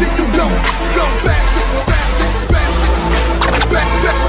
Optimix, Optimix, Optimix, Allez mon vieux, tu me reconnais Summer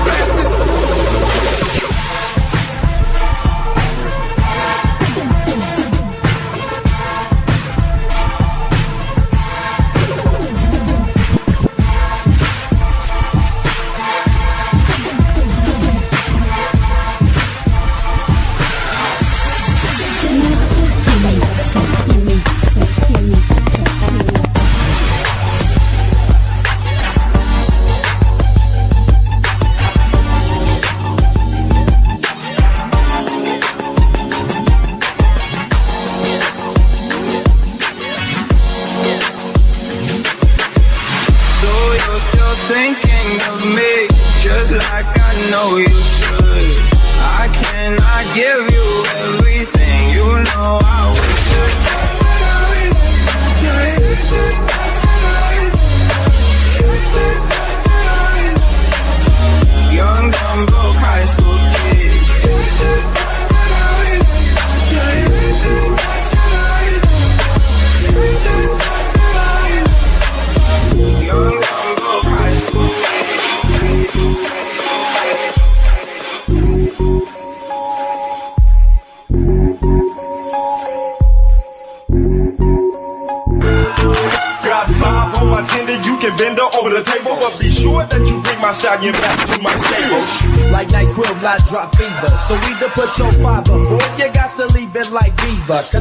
my back to my stable. Like NyQuil, I drop fever. So either put your fiber, boy, you got to leave it like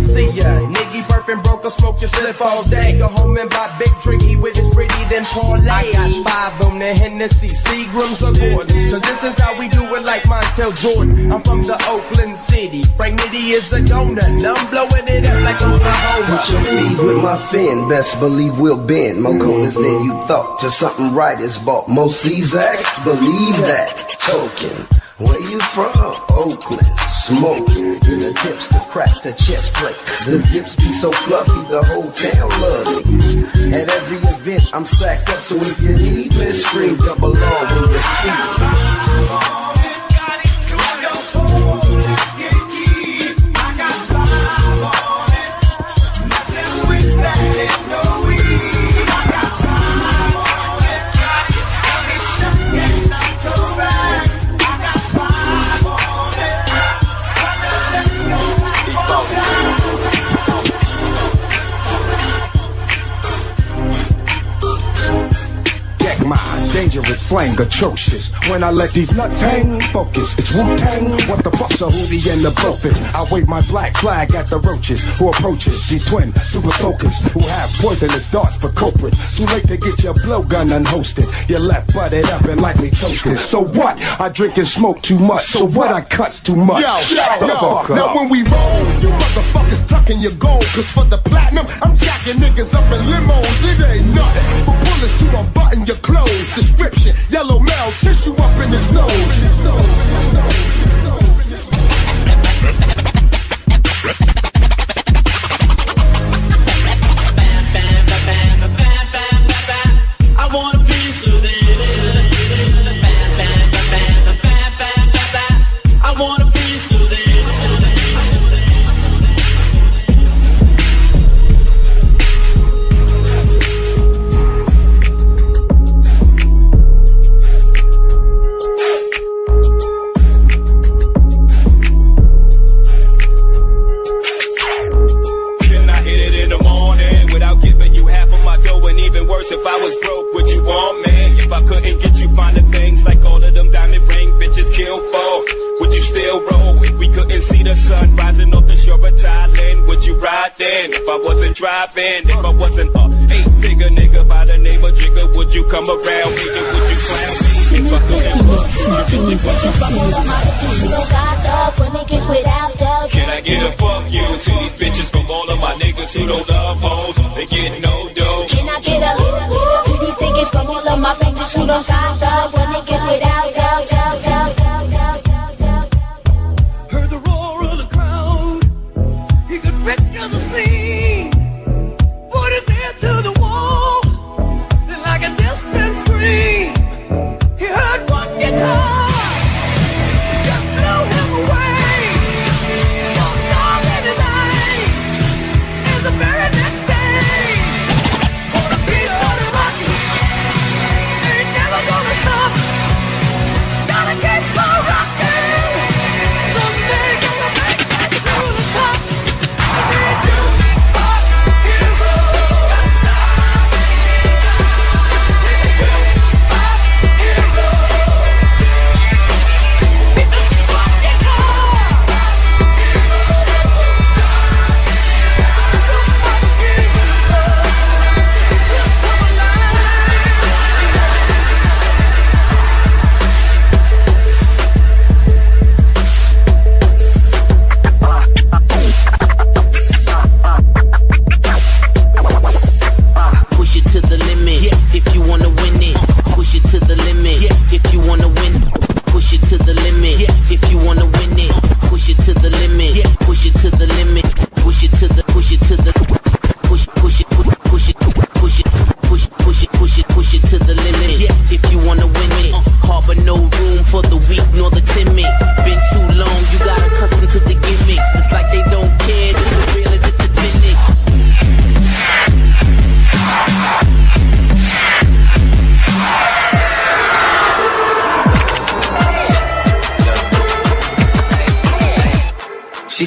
see ya, nigga perfect broke a smoke your slip all day. Go home and buy big drinky with his pretty then parlay. I got five on the Hennessy, Seagrams or Gordons. Cause this is how we do it like Montel Jordan. I'm from the Oakland City. Frank Nitti is a donor. I'm blowing it up like Oklahoma. Put your feet with my fin, best believe we'll bend. More corners than you thought. To something right is bought. Most Czaks, believe that. Token. Where you from? Oakland. Smoking. In the tips to crack the chest plate. The zips be so fluffy, the whole town love me. At every event, I'm sacked up, so if you need me, scream double R when you see me. Dangerous slang atrocious. When I let these hang, focus. It's Wu Tang. What the fuck's a Hootie and the Blowfish? I wave my black flag at the roaches who approaches these twin super soakers who have poisonous darts for culprits. Too late to get your blowgun unhosted. Your left butted up and likely toasted. So what? I drink and smoke too much. So what? I cuts too much. Yo, yo, fuck now up. when we roll, you motherfuckers tucking your gold. Cause for the platinum, I'm jacking niggas up in limos. It ain't nothing. For bullets to unbutton your clothes. Yellow male tissue up in his nose, his nose, driving. If I wasn't a eight figure nigga by the name of Jigga, would you come around me? And would you clown me? If I couldn't can I get a fuck you to these bitches from all of my niggas who don't love hoes? They get no dough. Can I get a to these niggas from all of my bitches who don't stop love when it gets without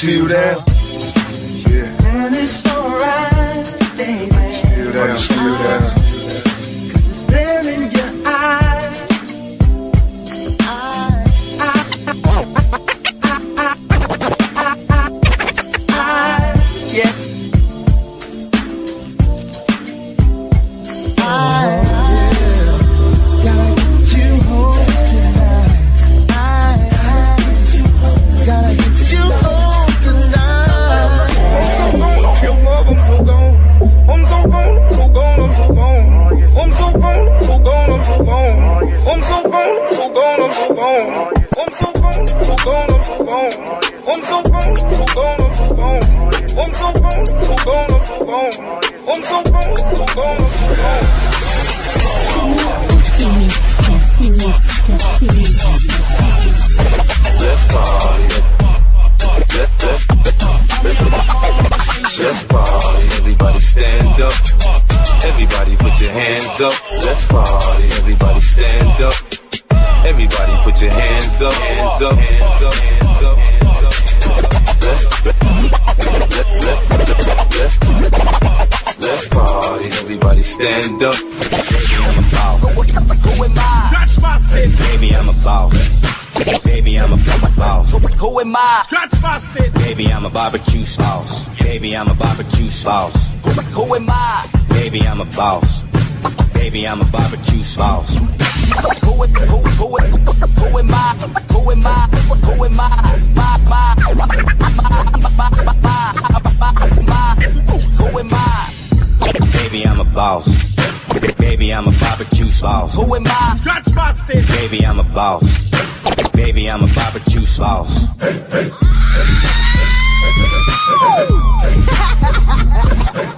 computer a barbecue sauce. Baby, I'm a barbecue sauce. Who, who am I? Baby, I'm a boss. Baby, I'm a barbecue sauce. Who, who, who, who, who am I? Who am I? Who am I? My, my, my, my, my, my, my, my, who am I? Baby, I'm a boss. Baby, I'm a barbecue sauce. Who am I? Scratch my stick. Baby, I'm a boss. Baby, I'm a barbecue sauce. Hey, hey. Woo!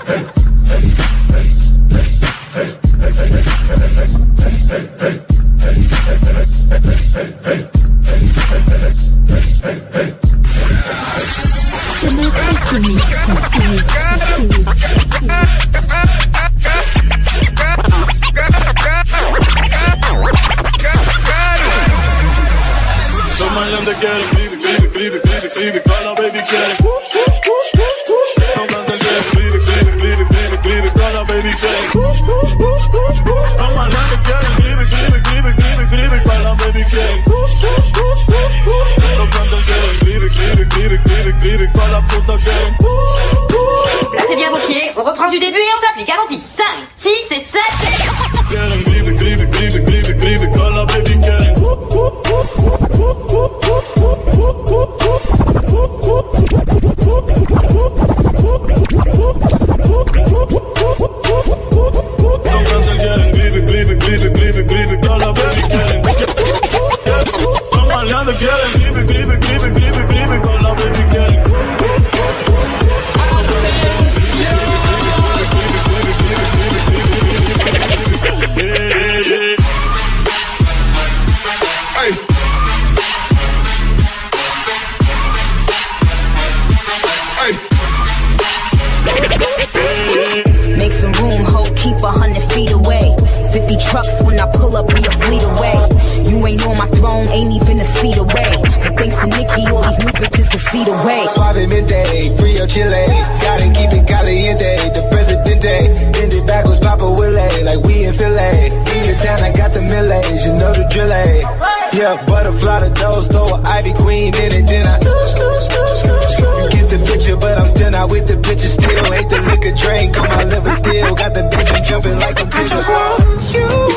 début et on s'applique. Allons-y, Chile. Gotta keep it caliente. The presidente. In the back was Papa Willie. Like we in Philly. In town, I got the millage. You know the drill. eh? Yeah, butterfly the doors. Throw an Ivy Queen in it. Then I. Get the picture, but I'm still not with the picture. Still hate the liquor drink on my liver. Still got the bitch jumping like I'm Tigger. you.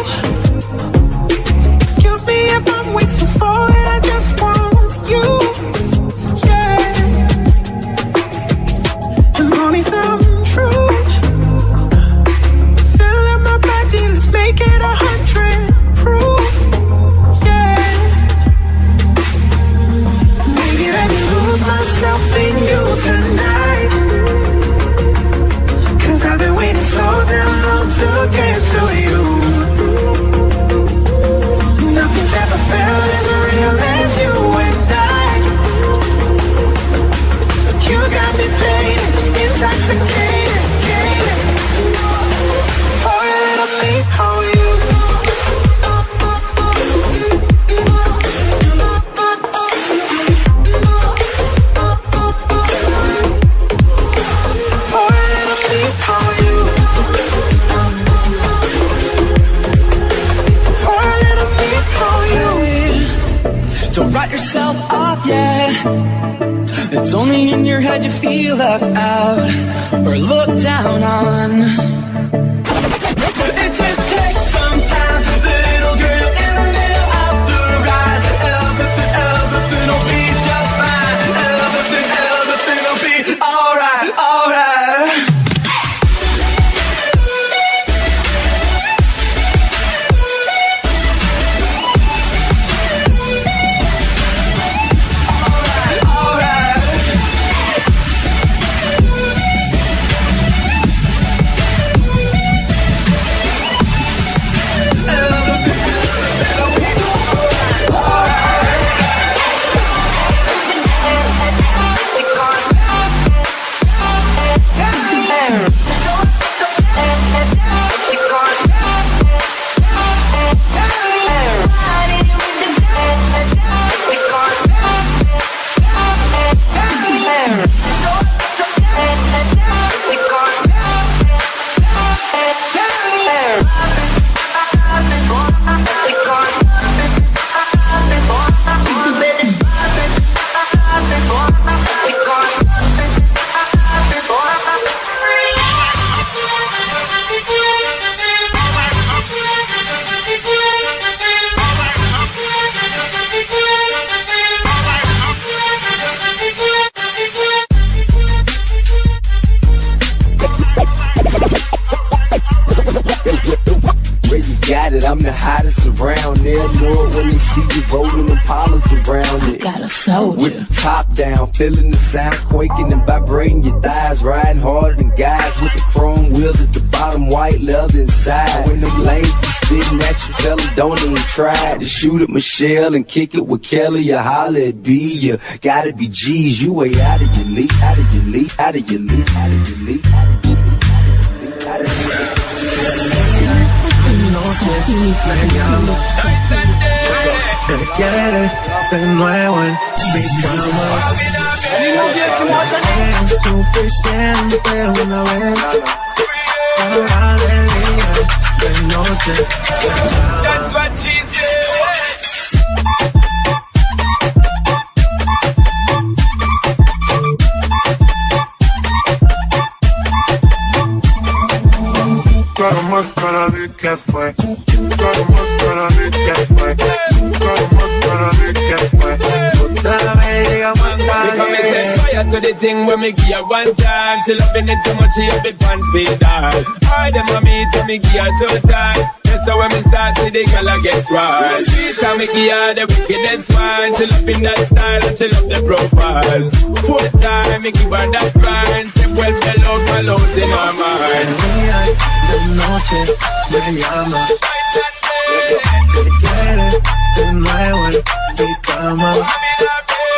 It's only in your head you feel left out or looked down on. I'm the hottest around. They'll know it when they see you rolling the polars around it. Got a soldier. With the top down, feeling the sounds quaking and vibrating your thighs, riding harder than guys with the chrome wheels at the bottom, white leather inside. When them lanes be spitting at you, tell them don't even try to shoot at Michelle and kick it with Kelly or holler at B. You gotta be G's, you way out of your league, out of your league, out of your league, out of your league, out of your league, Te quiere de nuevo en mi cama. Es suficiente una vez. ahora de día, de noche. That's más cara de que fue. Fire to the thing when me give her one time. She loving it so much she a big pants feed down. All them a me to me give her two time. That's how when me start see the girl I get wild. Sweet time me give her the wickedest one. She loving that style and she love the profile. Full time me give her that grind. Say well below clothes in her mind. de noche me llama. Que quiere de nuevo en mi cama.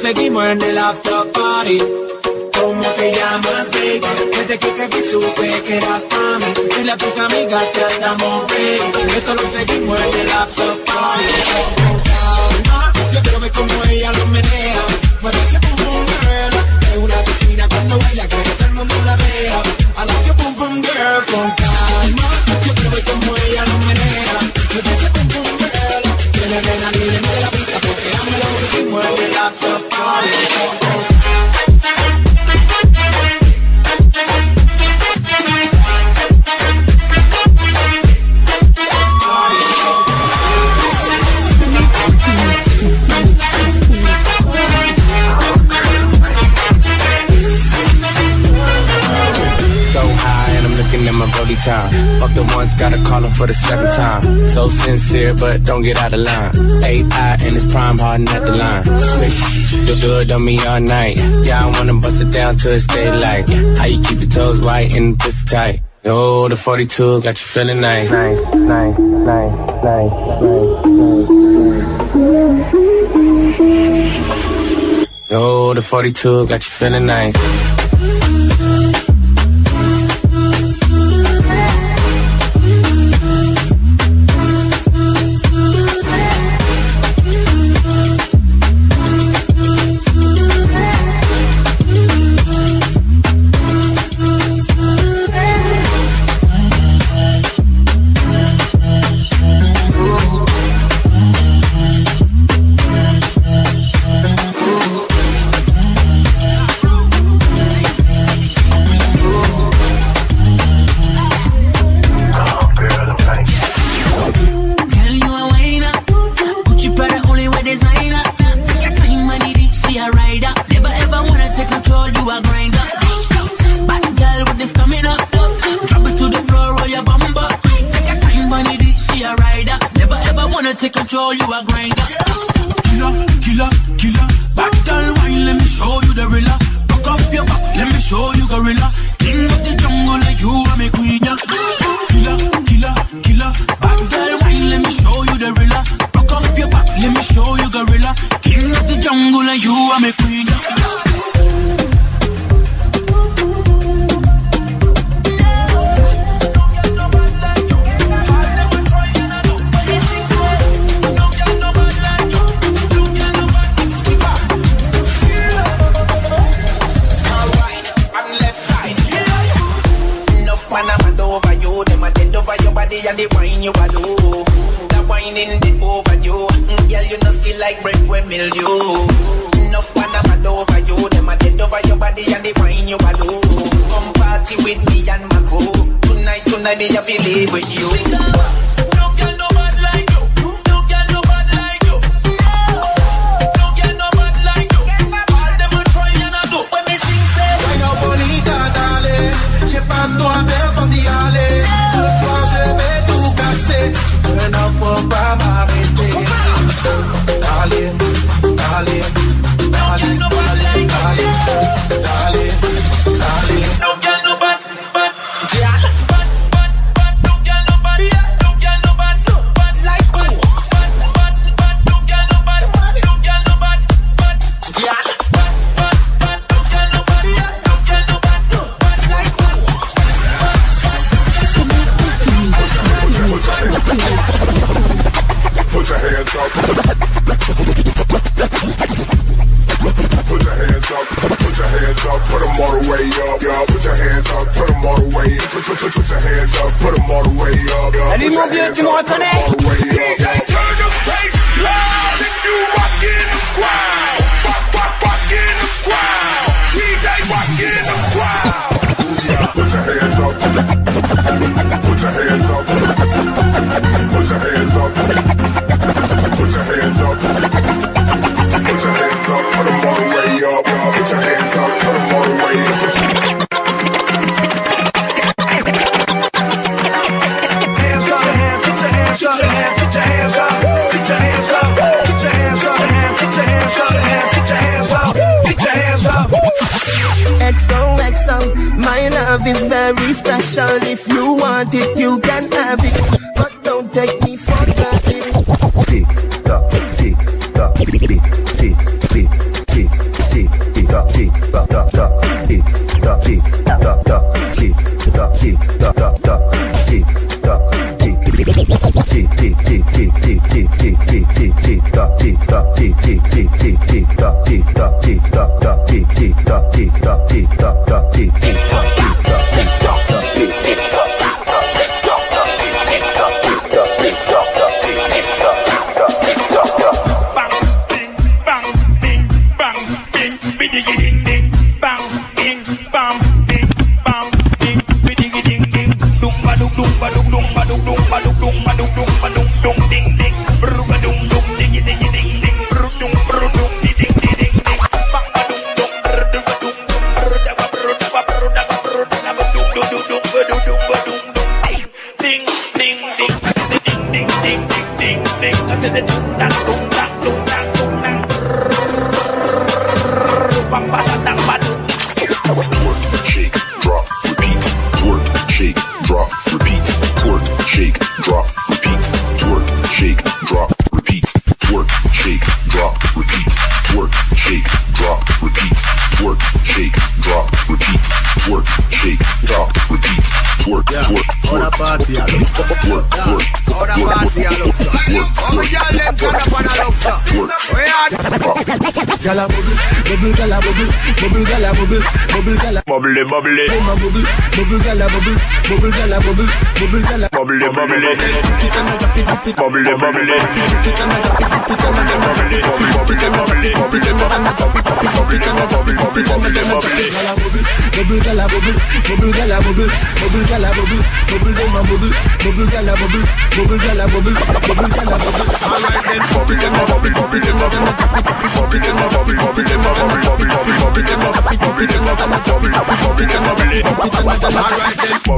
seguimos en el after party. ¿Cómo te llamas, baby? Desde que te vi supe que eras pa' mí. Dile a tus amigas que andamos ready. Esto lo seguimos en el after party. Calma, yo quiero ver cómo ella lo menea. Mueve ese pum pum girl. Es una piscina cuando baila, quiero que todo el mundo la vea. I like your pum pum girl. Con calma, yo quiero ver cómo ella lo menea. Mueve ese pum pum girl. Tiene adrenalina en la pista porque amo lo que hicimos en party. Gotta call him for the second time. So sincere, but don't get out of line. AI and it's prime hardin' at the line. Swish, do it on me all night. Yeah, I wanna bust it down till it's daylight. How you keep your toes white and pussy tight? Yo, the 42 got you feeling nice. Nice, nice, nice, nice, nice. Yo, the 42 got you feeling nice. Control, you a grinder. Killer, killer, killer. Bad girl, wine, let me show you the rilla. Rock off your back, let me show you gorilla. Bubble Bubble, bubble, gala, bubble, bubble, gala, bubble, bubble, gala, bubble, bubble, bubble, bubble, bubble, bubble, bubble, bubble, bubble,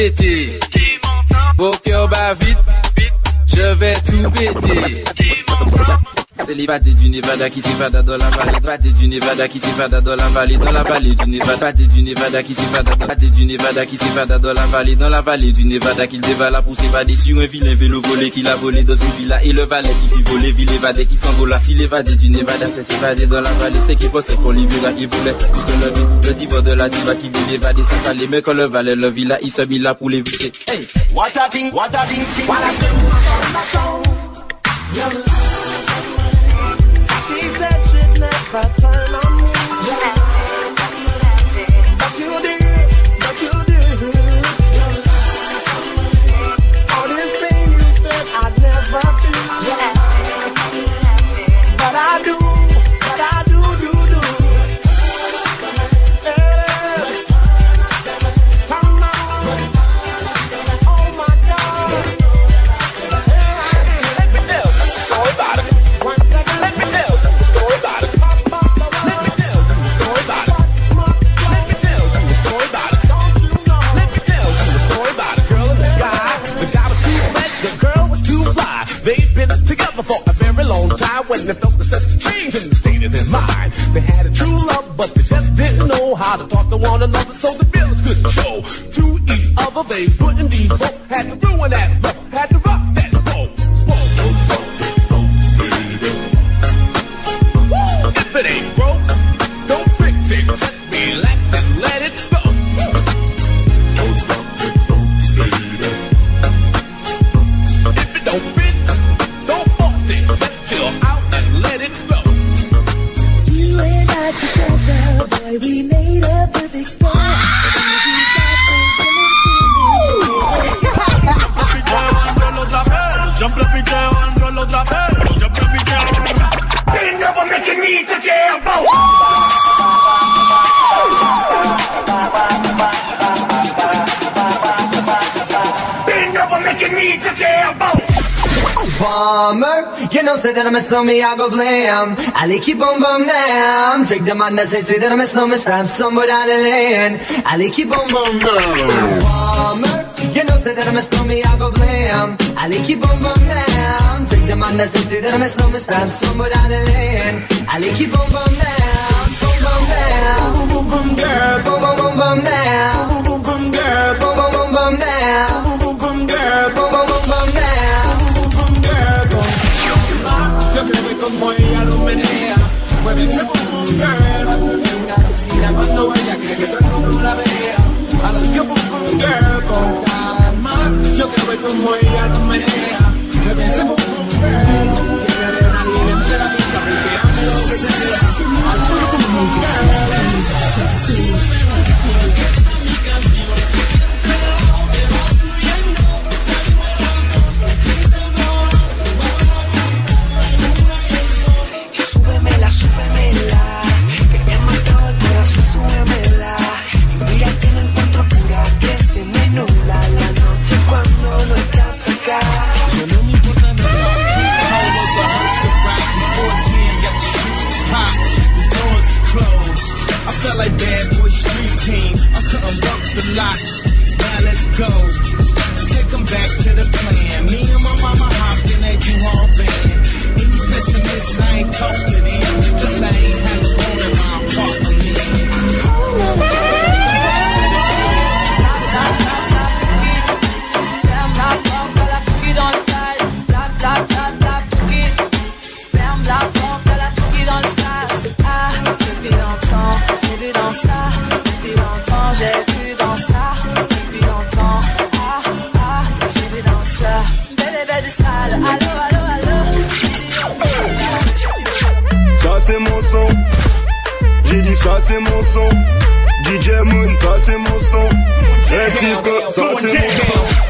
péter. Vos cœurs bat vite, je vais tout péter. C'est l'évadé du Nevada qui s'évada dans la vallée. Évadé du Nevada qui s'évada dans la vallée. Dans la vallée du Nevada. Évadé du Nevada qui s'évada dans Évadé du Nevada qui s'évada dans la vallée. Dans la vallée du Nevada qu'il dévala pour s'évader sur un vilain vélo volé qu'il a volé dans une villa. Et le valet qui fit voler, ville évadé qui s'envola. Si l'évadé du Nevada s'est évadé dans la vallée, c'est qu'il pensait qu'on lui verra. Il voulait tout se lever. Le diva de la diva qui vit l'évader sans fallait. Mais quand le valet le villa, il se mit là pour l'éviter. Hey! What a thing, what a thing, thing. What a She she'd never that I'm a snowman, I go blam. I like keep on bum down. Take the man that say, that I'm a snowman, stab somewhere down the lane. I like keep on bum down. Farmer, you know, say that I'm a snowman, I go blam. I like keep on bum down. Take the man that say, that I'm a snowman, stab somewhere down the lane. I like keep on bum down. Bum bum down. Bum bum. Bum bum bum bum down. Cuando ella quiere que todo el mundo la vea. A la que boom girl con calma. Yo quiero ver como ella girl. Pessimists, c'est mon son. DJ Moon, ça c'est mon son. Hey Cisco, ça c'est mon son.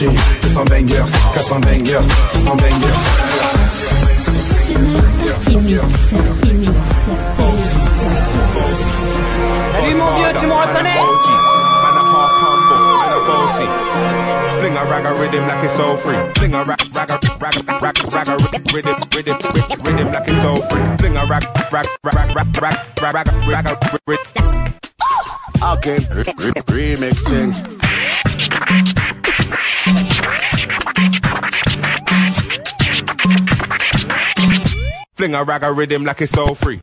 Fais une sortie, 200 bangers, 400 bangers, 600 bangers. Salut mon vieux, tu me reconnais Man, I'm half humble, bossy. Fling a rag a rhythm like it's so free. Fling a rag, rag, a rag, rag, rag a rhythm, rhythm, rhythm, rhythm like it's so free. Fling a rag, rag, rag, rag, rag, rag, rag, rag a rhythm. Again, re- re- remixing. A rag a rhythm like it's so free.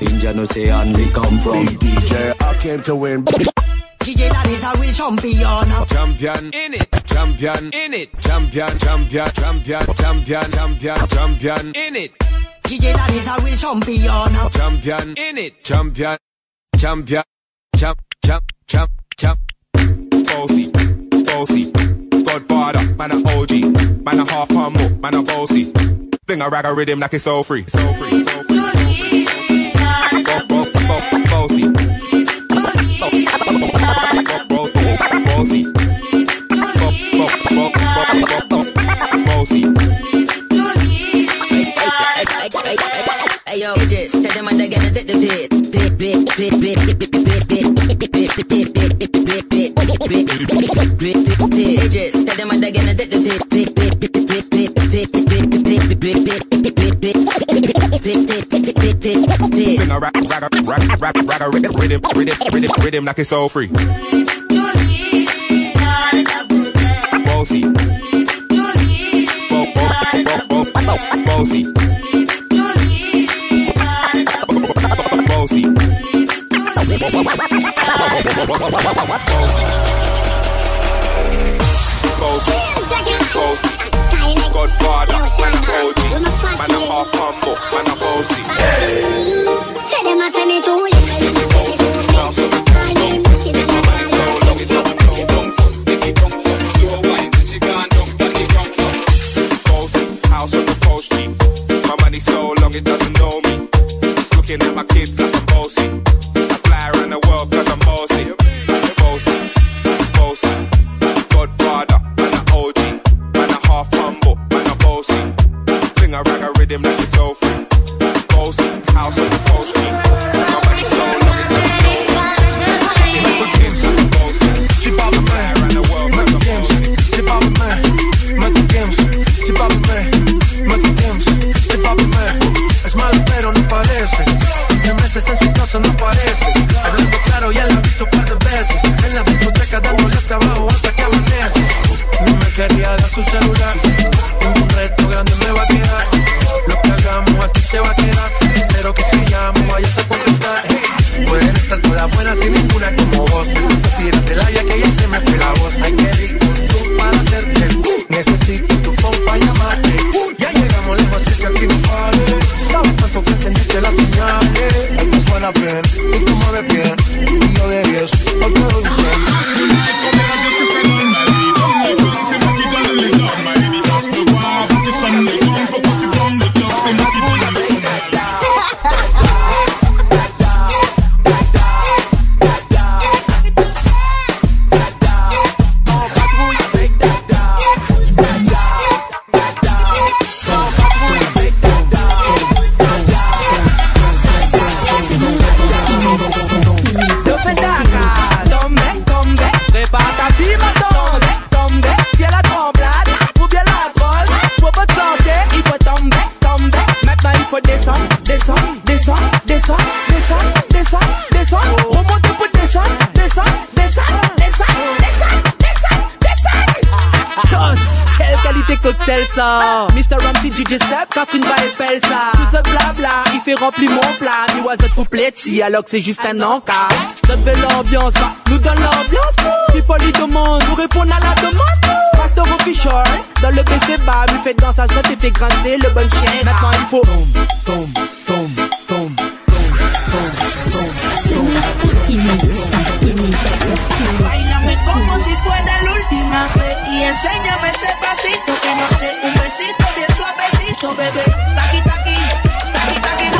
India no say and we come from. Big DJ, I came to win. DJ that is a real champion. Champion in it, champion in it, champion, champion, champion, champion, champion, champion in it, DJ that is a real champion. champion in it, champion, champion, champ, champ, champ, champ. Bossy, bossy. Godfather, man a OG. Man a half humble, man a bossy. Fling a rag a rhythm like it's so free. So free, so free. Bossy. Yo, just tell them they're gonna take the bit. Bit, bit, bit, bit, bit, bit, bit, bit, just tell them they're gonna take the bit. Bit, bit, bit, bit, bit, bit, bit, bit, bit, bit, bit, rhythm, like it's so free. Bossy. Bo- bo- bo- bo- bo- Bossy. Bossy. Godfather, man a half man them say me house the. My money so long it doesn't know me. It's looking at my mon plat Mi was notre couplet si alors que c'est juste un encas Ça fait l'ambiance, va, nous donne l'ambiance nous People ils demandent, nous répondons à la demande nous Pasteur official, dans le BC bar Il fait dans sa zone et fait grincer le bon chien Maintenant il faut Tom, tom, tom, tom, Bailame como si fuera la última vez y enséñame ese pasito que no sé, un besito bien suavecito, bebé. Taqui taqui, taqui taqui.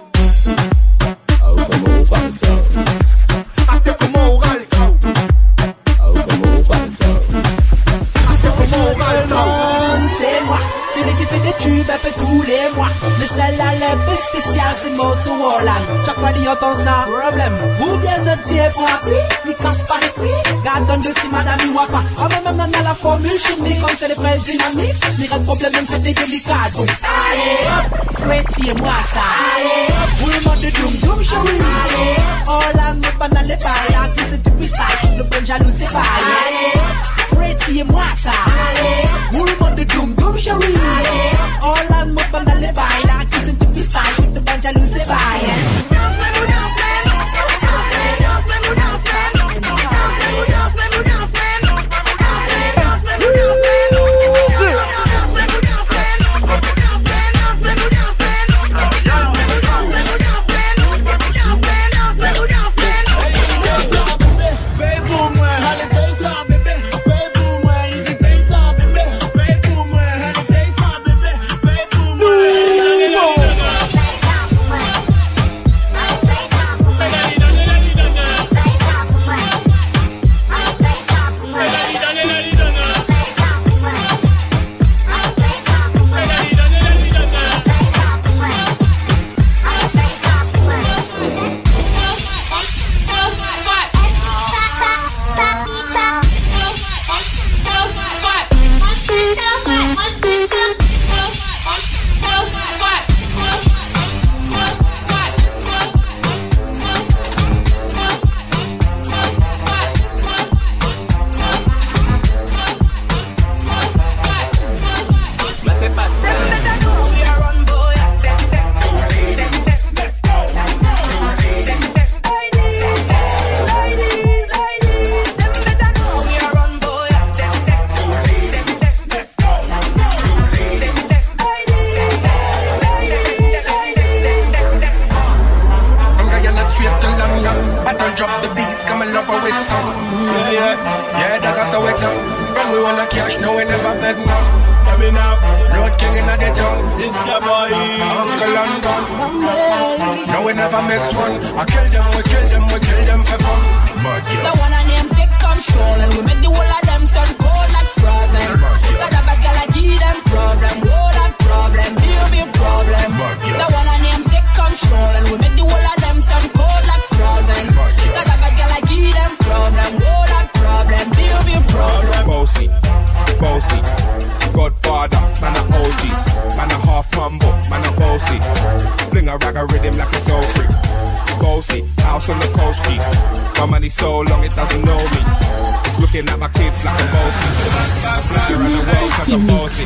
Ou bien ce type, moi, oui, il casse pas les couilles. Garde de si madame, il voit pas. Ah, mais même dans la formule chimique, comme c'est les prêts dynamiques. Mais le problème, même c'est des délicats. Donc, allez, hop, Freddy et moi, ça. Allez, hop, tout le monde est doom, doom, chérie. Allez, Holland, mais pas dans les bails. L'artiste, Spend we wanna cash, no we never beg now. Coming out. Road king in the town. It's your boy. Uh, Uncle London. No we never miss one. I kill them, we kill them, we kill them for fun. Mad, yeah. The one and them take control and we make the whole of them turn cold like frozen. Got a bad girl, I give them problem, whole lot problem, deal me problem. The one and them take control and we make the whole Bossy, bossy, Godfather, man a OG, man a half humble, man a bossy. Fling a rag a rhythm like it's all free. Bossy, house on the coast G. My money so long it doesn't know me. It's looking at my kids like a bossy. Fly around the world 'cause I'm bossy.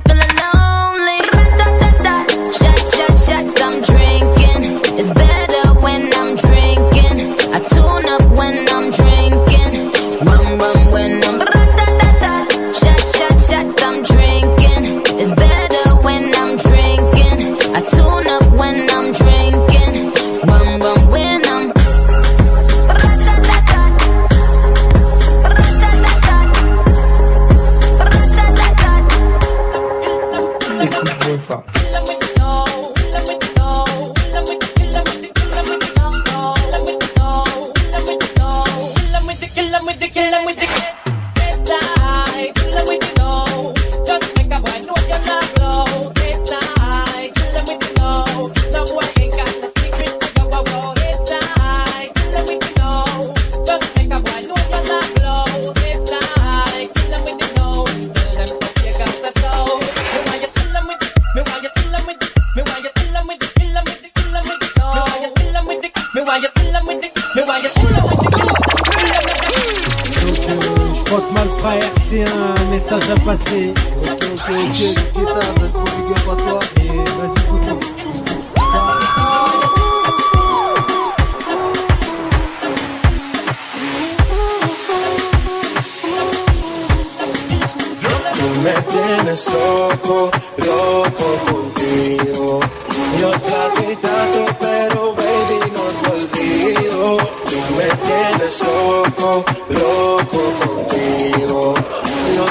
c'est un message à passer. Ok, ok, ok, tu tardes, gros big up à toi. Et vas-y, Coco. Tú me tienes loco, loco contigo. Yo trato y trato, pero baby no te olvido. Tú me tienes loco, loco contigo. Yo